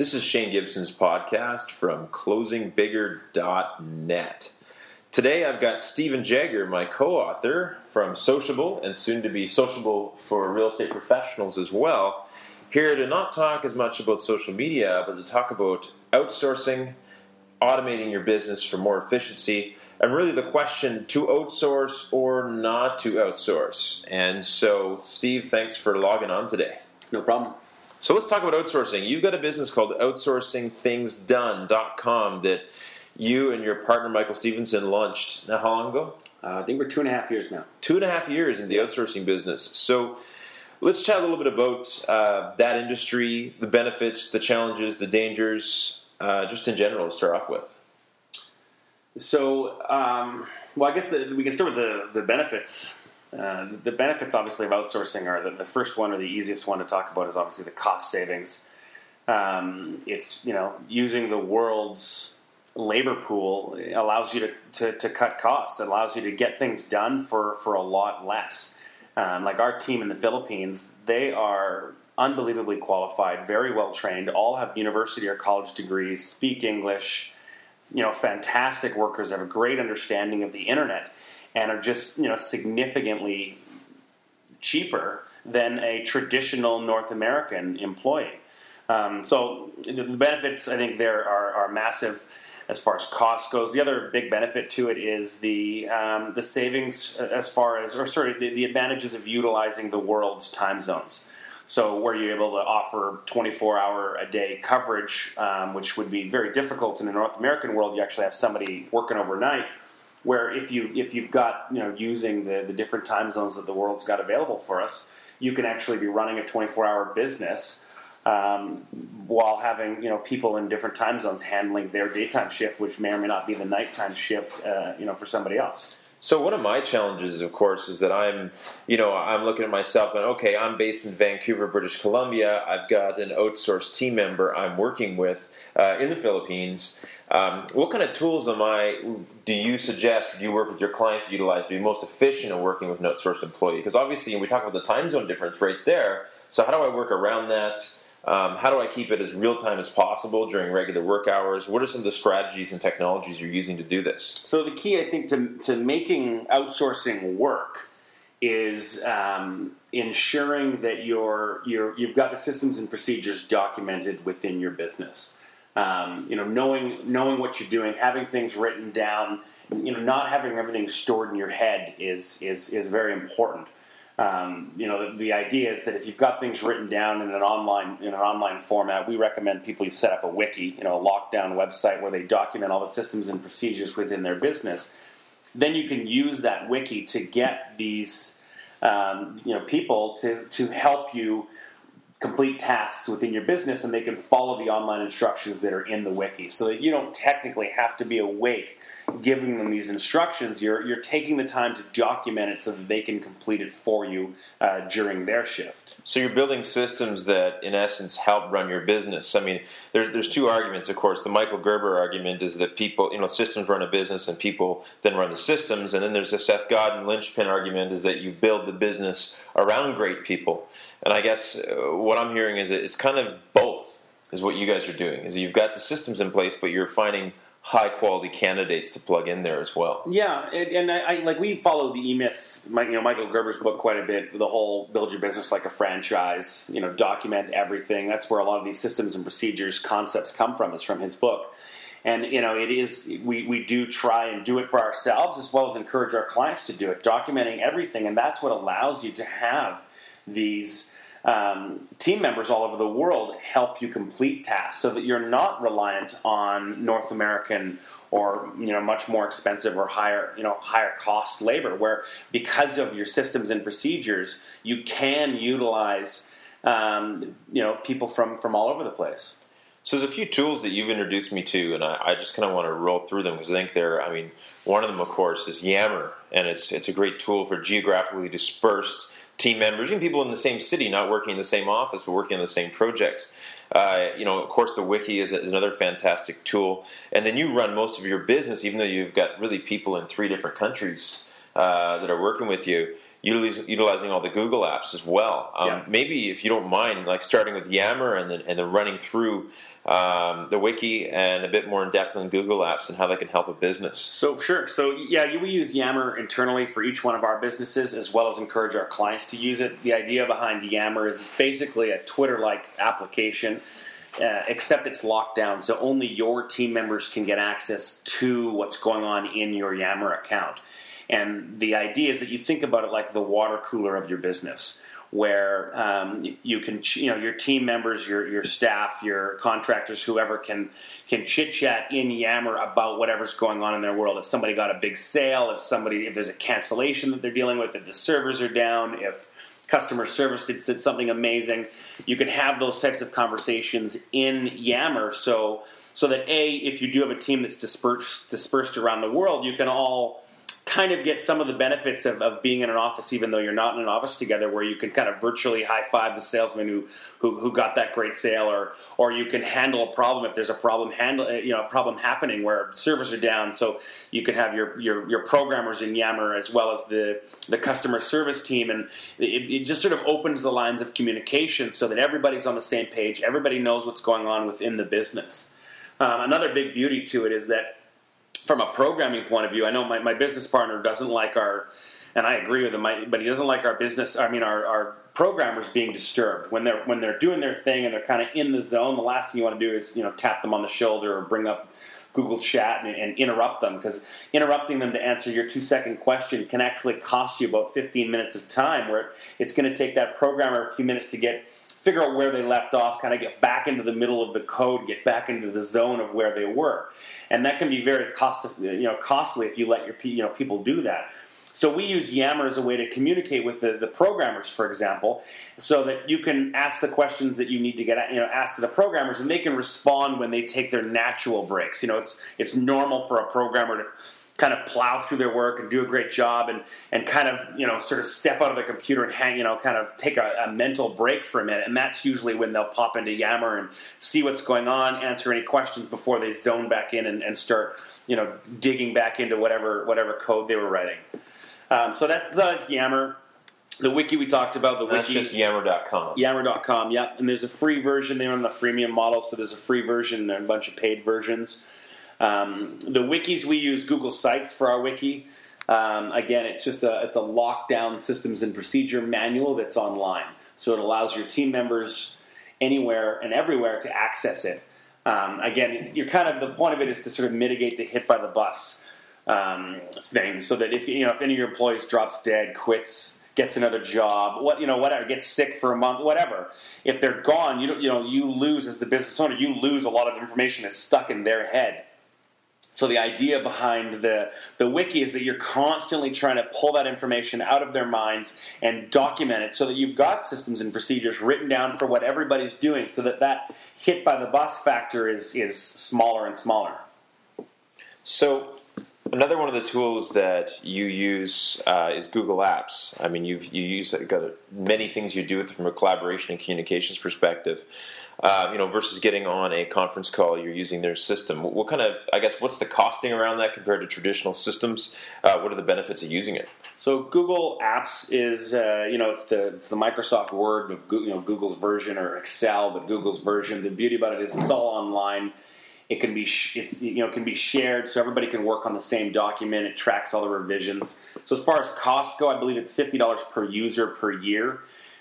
This is Shane Gibson's podcast from closingbigger.net. Today I've got Stephen Jagger, my co author from Sociable and soon to be Sociable for real estate professionals as well, here to not talk as much about social media, but to talk about outsourcing, automating your business for more efficiency, and really the question to outsource or not to outsource. And so, Steve, thanks for logging on today. No problem. So let's talk about outsourcing. You've got a business called OutsourcingThingsDone.com that you and your partner Michael Stevenson launched. Now, how long ago? Uh, I think we're two and a half years now. Two and a half years in the outsourcing business. So let's chat a little bit about uh, that industry, the benefits, the challenges, the dangers, uh, just in general to start off with. So, um, well, I guess the, we can start with the, the benefits. Uh, the benefits, obviously, of outsourcing are the, the, first one or the easiest one to talk about is obviously the cost savings. Um, it's you know using the world's labor pool allows you to, to, to, cut costs. It allows you to get things done for, for a lot less. Um, like our team in the Philippines, they are unbelievably qualified, very well trained, all have university or college degrees, speak English, you know, fantastic workers, have a great understanding of the internet and are just you know significantly cheaper than a traditional North American employee. Um, so the benefits I think there are, are, massive as far as cost goes. The other big benefit to it is the um, the savings as far as or sorry the, the, advantages of utilizing the world's time zones. So where you're able to offer 24 hour a day coverage, um, which would be very difficult in the North American world, you actually have somebody working overnight where if you if you've got you know using the the different time zones that the world's got available for us, you can actually be running a 24 hour business um, while having you know people in different time zones handling their daytime shift, which may or may not be the nighttime shift, uh, you know, for somebody else. So one of my challenges, of course, is that I'm, you know, I'm looking at myself and okay, I'm based in Vancouver, British Columbia. I've got an outsourced team member I'm working with uh, in the Philippines. Um, what kind of tools am I? Do you suggest? Do you work with your clients to utilize to be most efficient in working with an outsourced employee? Because obviously, we talk about the time zone difference right there. So how do I work around that? Um, how do I keep it as real time as possible during regular work hours? What are some of the strategies and technologies you're using to do this? So, the key, I think, to, to making outsourcing work is um, ensuring that you're, you're, you've got the systems and procedures documented within your business. Um, you know, knowing, knowing what you're doing, having things written down, you know, not having everything stored in your head is, is, is very important. Um, you know, the, the, idea is that if you've got things written down in an online in an online format, we recommend people you set up a wiki, you know, a lockdown website where they document all the systems and procedures within their business. Then you can use that wiki to get these, um, you know, people to to help you complete tasks within your business, and they can follow the online instructions that are in the wiki, so that you don't technically have to be awake giving them these instructions, you're you're taking the time to document it so that they can complete it for you uh, during their shift. So you're building systems that, in essence, help run your business. I mean, there's there's two arguments, of course. The Michael Gerber argument is that people, you know, systems run a business, and people then run the systems. And then there's the Seth Godin linchpin argument is that you build the business around great people. And I guess uh, what I'm hearing is it's kind of both. Is what you guys are doing. Is you've got the systems in place, but you're finding high quality candidates to plug in there as well. Yeah, and, and I, I, like we follow the E Myth, you know, Michael Gerber's book quite a bit. The whole build your business like a franchise, you know, document everything. That's where a lot of these systems and procedures concepts come from. Is from his book. And you know, it is we, we do try and do it for ourselves as well as encourage our clients to do it, documenting everything, and that's what allows you to have these um, team members all over the world help you complete tasks so that you're not reliant on North American or you know much more expensive or higher you know higher cost labor where because of your systems and procedures you can utilize um, you know people from from all over the place so there's a few tools that you've introduced me to, and I, I just kind of want to roll through them because I think they're. I mean, one of them, of course, is Yammer, and it's it's a great tool for geographically dispersed team members, even people in the same city, not working in the same office, but working on the same projects. Uh, you know, of course, the wiki is, is, another fantastic tool. And then you run most of your business, even though you've got really people in three different countries. uh, that are working with you, utilizing, all the Google apps as well. Um, Yeah. Maybe if you don't mind, like starting with Yammer and then and then running through um, the wiki and a bit more in depth on Google apps and how they can help a business. So sure. So yeah, we use Yammer internally for each one of our businesses, as well as encourage our clients to use it. The idea behind Yammer is it's basically a Twitter-like application, uh, except it's locked down, so only your team members can get access to what's going on in your Yammer account. And the idea is that you think about it like the water cooler of your business where um, you can, you know, your team members, your your staff, your contractors, whoever can can chit chat in Yammer about whatever's going on in their world. If somebody got a big sale, if somebody, if there's a cancellation that they're dealing with, if the servers are down, if customer service did, did something amazing, you can have those types of conversations in Yammer. So so that a, if you do have a team that's dispersed dispersed around the world, you can all kind of get some of the benefits of, of being in an office, even though you're not in an office together, where you can kind of virtually high five the salesman who, who who got that great sale, or or you can handle a problem if there's a problem handle you know problem happening where servers are down. So you can have your your, your programmers in Yammer as well as the the customer service team, and it, it just sort of opens the lines of communication so that everybody's on the same page, everybody knows what's going on within the business. Um, another big beauty to it is that from a programming point of view, I know my, my business partner doesn't like our, and I agree with him, I, but he doesn't like our business. I mean, our, our programmers being disturbed when they're when they're doing their thing and they're kind of in the zone. The last thing you want to do is you know tap them on the shoulder or bring up Google Chat and, and interrupt them because interrupting them to answer your two second question can actually cost you about 15 minutes of time. Where it's going to take that programmer a few minutes to get figure out where they left off, kind of get back into the middle of the code, get back into the zone of where they were, and that can be very cost you know costly if you let your you know people do that. So we use Yammer as a way to communicate with the, the programmers, for example, so that you can ask the questions that you need to get you know asked to the programmers, and they can respond when they take their natural breaks. You know, it's it's normal for a programmer to kind of plow through their work and do a great job and, and kind of you know sort of step out of the computer and hang you know kind of take a, a, mental break for a minute and that's usually when they'll pop into Yammer and see what's going on answer any questions before they zone back in and, and start you know digging back into whatever whatever code they were writing um, so that's the Yammer the wiki we talked about the That's wiki just yammer.com. Yammer.com, yeah. And there's a free version. They're on the freemium model, so there's a free version and a bunch of paid versions. Um, the wikis we use Google Sites for our wiki. Um, again, it's just a it's a lockdown systems and procedure manual that's online, so it allows your team members anywhere and everywhere to access it. Um, again, you're kind of the point of it is to sort of mitigate the hit by the bus um, thing, so that if you know if any of your employees drops dead, quits, gets another job, what you know, whatever, gets sick for a month, whatever. If they're gone, you you know, you lose as the business owner, you lose a lot of information that's stuck in their head. So the idea behind the the wiki is that you're constantly trying to pull that information out of their minds and document it so that you've got systems and procedures written down for what everybody's doing so that that hit by the bus factor is is smaller and smaller. So, another one of the tools that you use uh, is Google Apps. I mean, you've you use got many things you do with it from a collaboration and communications perspective. Uh, you know, versus getting on a conference call, you're using their system. What kind of, I guess, what's the costing around that compared to traditional systems? Uh, what are the benefits of using it? So Google Apps is, uh, you know, it's the it's the Microsoft Word of you know Google's version or Excel, but Google's version. The beauty about it is it's all online. It can be sh- it's you know can be shared, so everybody can work on the same document. It tracks all the revisions. So as far as costs go, I believe it's fifty dollars per user per year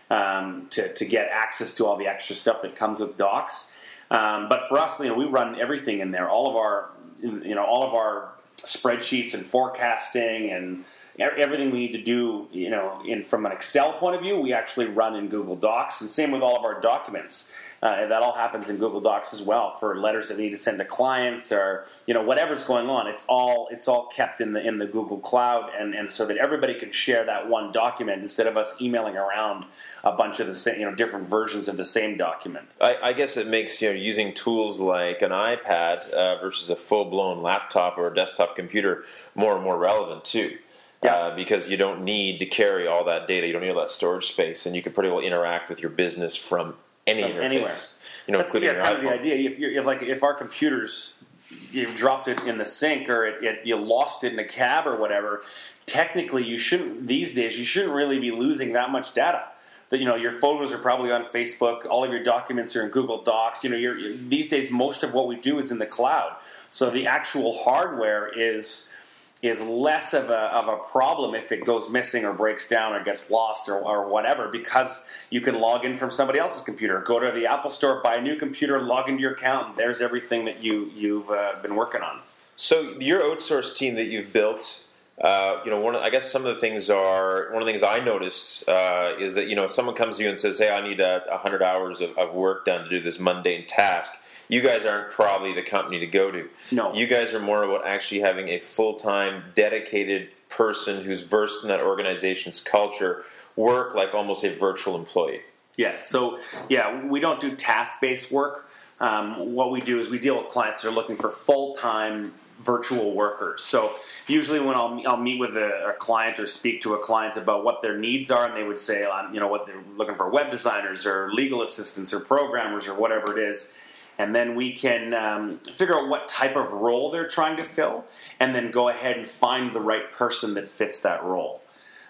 um, to to get access to all the extra stuff that comes with Docs. Um, but for us, you know, we run everything in there. All of our you know all of our spreadsheets and forecasting and everything we need to do, you know, in from an Excel point of view, we actually run in Google Docs, and same with all of our documents. Uh, that all happens in Google Docs as well for letters that we need to send to clients or you know whatever's going on. It's all it's all kept in the in the Google Cloud, and, and so that everybody can share that one document instead of us emailing around a bunch of the same you know different versions of the same document. I, I guess it makes you know using tools like an iPad uh, versus a full blown laptop or a desktop computer more and more relevant too. Yeah. Uh, because you don't need to carry all that data, you don't need all that storage space, and you can pretty well interact with your business from any interface. anywhere. You know, That's including yeah, your kind of the idea. If, you're, if like if our computers you dropped it in the sink or it, it, you lost it in a cab or whatever, technically you shouldn't these days you shouldn't really be losing that much data. That you know your photos are probably on Facebook, all of your documents are in Google Docs. You know, you're, these days most of what we do is in the cloud. So the actual hardware is is less of a, of a problem if it goes missing or breaks down or gets lost or, or whatever because you can log in from somebody else's computer. Go to the Apple Store, buy a new computer, log into your account, and there's everything that you, you've uh, been working on. So your outsource team that you've built, uh, you know, one of, I guess some of the things are one of the things I noticed uh, is that you know someone comes to you and says, "Hey, I need a, hundred hours of, of work done to do this mundane task." You guys aren't probably the company to go to. No. You guys are more about actually having a full time, dedicated person who's versed in that organization's culture work like almost a virtual employee. Yes. So, yeah, we don't do task based work. Um, what we do is we deal with clients that are looking for full time virtual workers. So usually when I'll, I'll meet with a, a, client or speak to a client about what their needs are, and they would say, um, you know, what they're looking for web designers or legal assistants or programmers or whatever it is, and then we can um, figure out what type of role they're trying to fill, and then go ahead and find the right person that fits that role.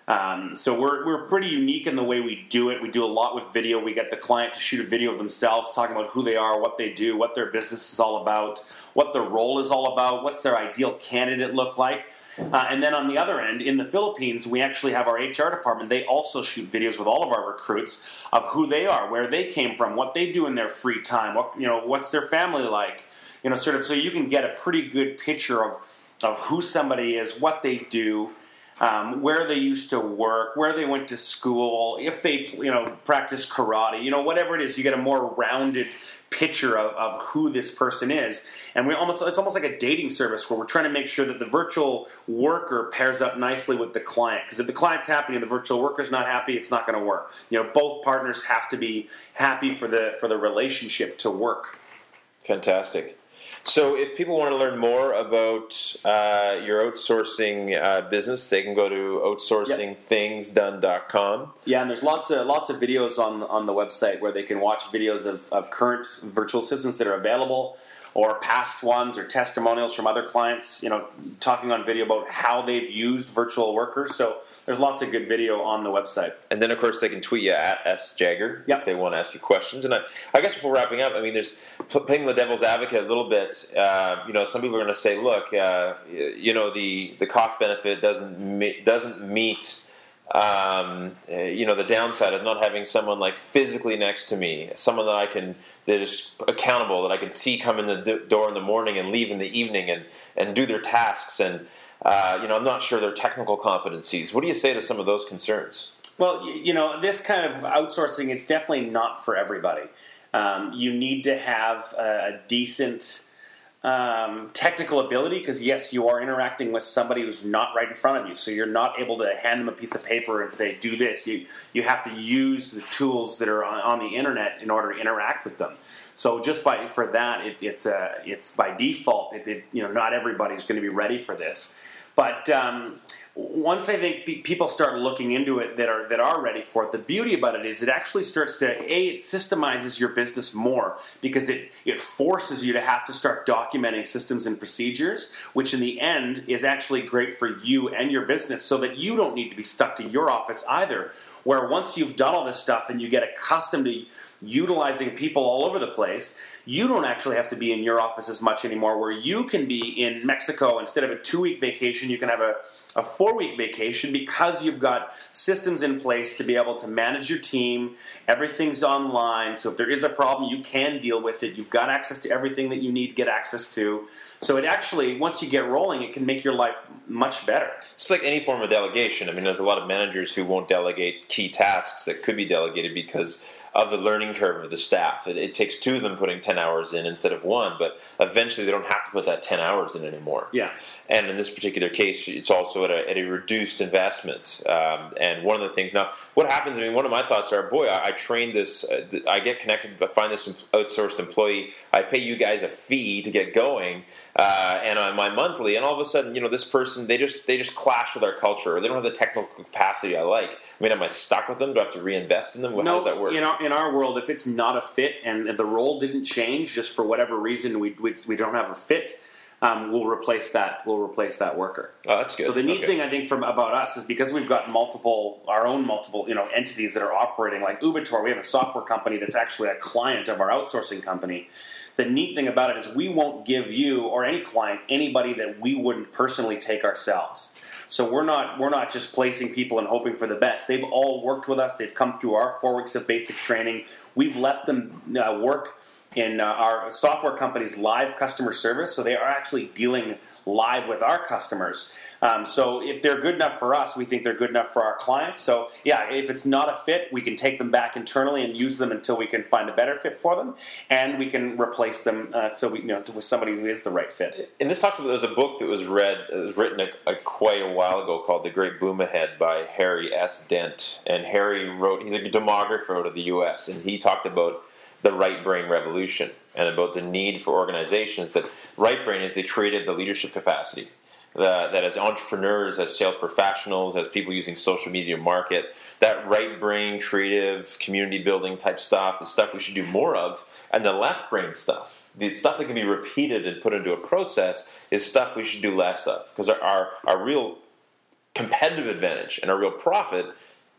Um, so we're, we're pretty unique in the way we do it. We do a lot with video. We get the client to shoot a video of themselves, talking about who they are, what they do, what their business is all about, what their role is all about, what's their ideal candidate look like. Uh, and then on the other end, in the Philippines, we actually have our HR department. They also shoot videos with all of our recruits of who they are, where they came from, what they do in their free time, what you know, what's their family like, you know, sort of. So you can get a pretty good picture of of who somebody is, what they do, um, where they used to work, where they went to school, if they you know practice karate, you know, whatever it is, you get a more rounded picture of, of who this person is. And we almost it's almost like a dating service where we're trying to make sure that the virtual worker pairs up nicely with the client. Because if the client's happy and the virtual worker's not happy, it's not going to work. You know, both partners have to be happy for the for the relationship to work. Fantastic. So, if people want to learn more about uh, your outsourcing uh, business, they can go to outsourcingthingsdone.com. Yeah, and there's lots of lots of videos on on the website where they can watch videos of, of current virtual assistants that are available or past ones or testimonials from other clients, you know, talking on video about how they've used virtual workers. So there's lots of good video on the website. And then, of course, they can tweet you at S Jagger yep. if they want to ask you questions. And I, I, guess before wrapping up, I mean, there's playing the devil's advocate a little bit. Uh, you know, some people are going to say, look, uh, you know, the, the cost benefit doesn't doesn't meet um, uh, you know, the downside of not having someone like physically next to me, someone that I can that is accountable, that I can see come in the d- door in the morning and leave in the evening, and and do their tasks, and uh, you know, I'm not sure their technical competencies. What do you say to some of those concerns? Well, you know, this kind of outsourcing, it's definitely not for everybody. Um, you need to have a, a decent um, technical ability because yes, you are interacting with somebody who's not right in front of you, so you're not able to hand them a piece of paper and say, "Do this." You you have to use the tools that are on, on the internet in order to interact with them. So just by for that, it, it's uh, it's by default. It, it, you know not everybody's going to be ready for this, but um, once I think people start looking into it that are that are ready for it, the beauty about it is it actually starts to a it systemizes your business more because it it forces you to have to start documenting systems and procedures, which in the end is actually great for you and your business, so that you don't need to be stuck to your office either. Where once you've done all this stuff and you get accustomed to utilizing people all over the place, you don't actually have to be in your office as much anymore. Where you can be in Mexico instead of a two week vacation, you can have a, a four week vacation because you've got systems in place to be able to manage your team. Everything's online. So if there is a problem, you can deal with it. You've got access to everything that you need to get access to. So it actually, once you get rolling, it can make your life much better. It's like any form of delegation. I mean, there's a lot of managers who won't delegate key tasks that could be delegated because of the learning curve of the staff. It, it, takes two of them putting 10 hours in instead of one, but eventually they don't have to put that 10 hours in anymore. Yeah. And in this particular case, it's also at a, at a reduced investment. Um, and one of the things now, what happens? I mean, one of my thoughts are, boy, I, I train this, uh, I get connected, I find this outsourced employee, I pay you guys a fee to get going, uh, and on my monthly, and all of a sudden, you know, this person, they just they just clash with our culture, or they don't have the technical capacity I like. I mean, am I stuck with them? Do I have to reinvest in them? How no, does that work? You know, in our world, if it's not a fit and the role didn't change just for whatever reason, we, we, we don't have a fit, um, will replace that We'll replace that worker. Oh, that's good. So the neat Okay. thing I think from about us is because we've got multiple our own multiple you know entities that are operating like Ubertor. We have a software company that's actually a client of our outsourcing company. The neat thing about it is we won't give you or any client anybody that we wouldn't personally take ourselves. So we're not we're not just placing people and hoping for the best. They've all worked with us. They've come through our four weeks of basic training. We've let them uh, work in uh, our software company's live customer service, so they are actually dealing live with our customers. Um, so if they're good enough for us, we think they're good enough for our clients. So yeah, if it's not a fit, we can take them back internally and use them until we can find a better fit for them, and we can replace them uh, so we you know with somebody who is the right fit. And this talks about there's a book that was read, it was written a, a, quite a while ago called The Great Boom Ahead by Harry S. Dent. And Harry wrote, he's a demographer out of the US, and he talked about the right brain revolution and about the need for organizations that right brain is they created the leadership capacity. That, that as entrepreneurs, as sales professionals, as people using social media market, that right brain, creative, community building type stuff is stuff we should do more of. And the left brain stuff, the stuff that can be repeated and put into a process, is stuff we should do less of. Because our, our, our real competitive advantage and our real profit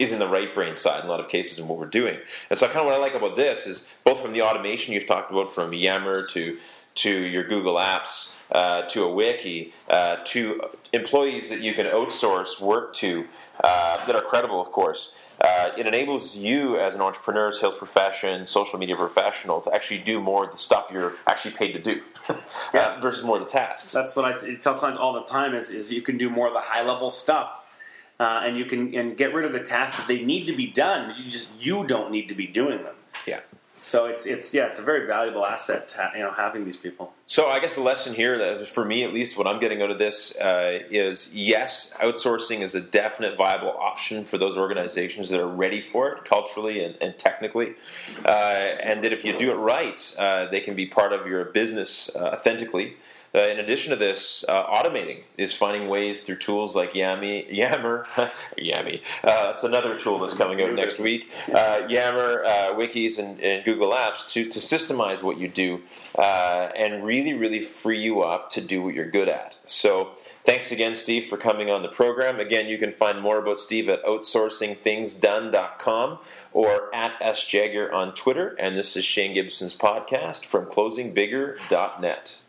is in the right brain side in a lot of cases in what we're doing. And so, kind of what I like about this is both from the automation you've talked about, from Yammer to to your Google Apps, uh, to a wiki, uh, to employees that you can outsource work to uh, that are credible, of course. Uh, it enables you as an entrepreneur, sales profession, social media professional to actually do more of the stuff you're actually paid to do uh, versus more of the tasks. That's what I tell clients all the time: is, is you can do more of the high level stuff. Uh, and you can and get rid of the tasks that they need to be done. You just you don't need to be doing them. yeah. So it's it's yeah, it's a very valuable asset, ha- you know, having these people. So I guess the lesson here, that for me at least, what I'm getting out of this uh, is yes, outsourcing is a definite viable option for those organizations that are ready for it culturally and, and technically, uh, and that if you do it right, uh, they can be part of your business uh, authentically. Uh, in addition to this, uh, automating is finding ways through tools like Yammy, Yammer, Yammy. Uh, that's another tool that's coming out next week. Uh, Yammer, uh, wikis, and, and Google Apps to, to systemize what you do uh, and really, really free you up to do what you're good at. So, thanks again, Steve, for coming on the program. Again, you can find more about Steve at outsourcingthingsdone.com or at sjagger on Twitter. And this is Shane Gibson's podcast from closingbigger.net.